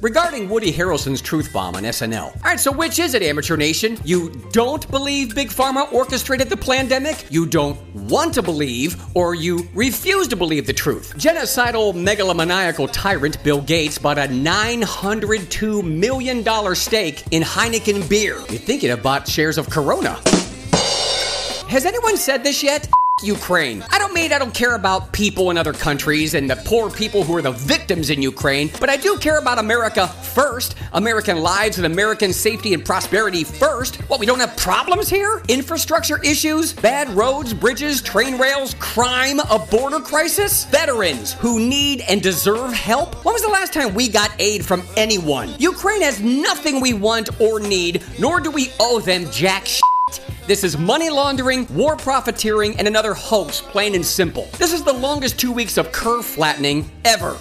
Regarding Woody Harrelson's truth bomb on SNL. All right, so which is it, Amateur Nation? You don't believe Big Pharma orchestrated the pandemic? You don't want to believe, or you refuse to believe the truth? Genocidal megalomaniacal tyrant Bill Gates bought a $902 million stake in Heineken beer. You'd think he'd have bought shares of Corona. Has anyone said this yet? Ukraine. I don't mean I don't care about people in other countries and the poor people who are the victims in Ukraine, but I do care about America first, American lives and American safety and prosperity first. What, we don't have problems here? Infrastructure issues, bad roads, bridges, train rails, crime, a border crisis, veterans who need and deserve help. When was the last time we got aid from anyone? Ukraine has nothing we want or need, nor do we owe them jack shit. This is money laundering, war profiteering, and another hoax, plain and simple. This is the longest two weeks of curve flattening ever.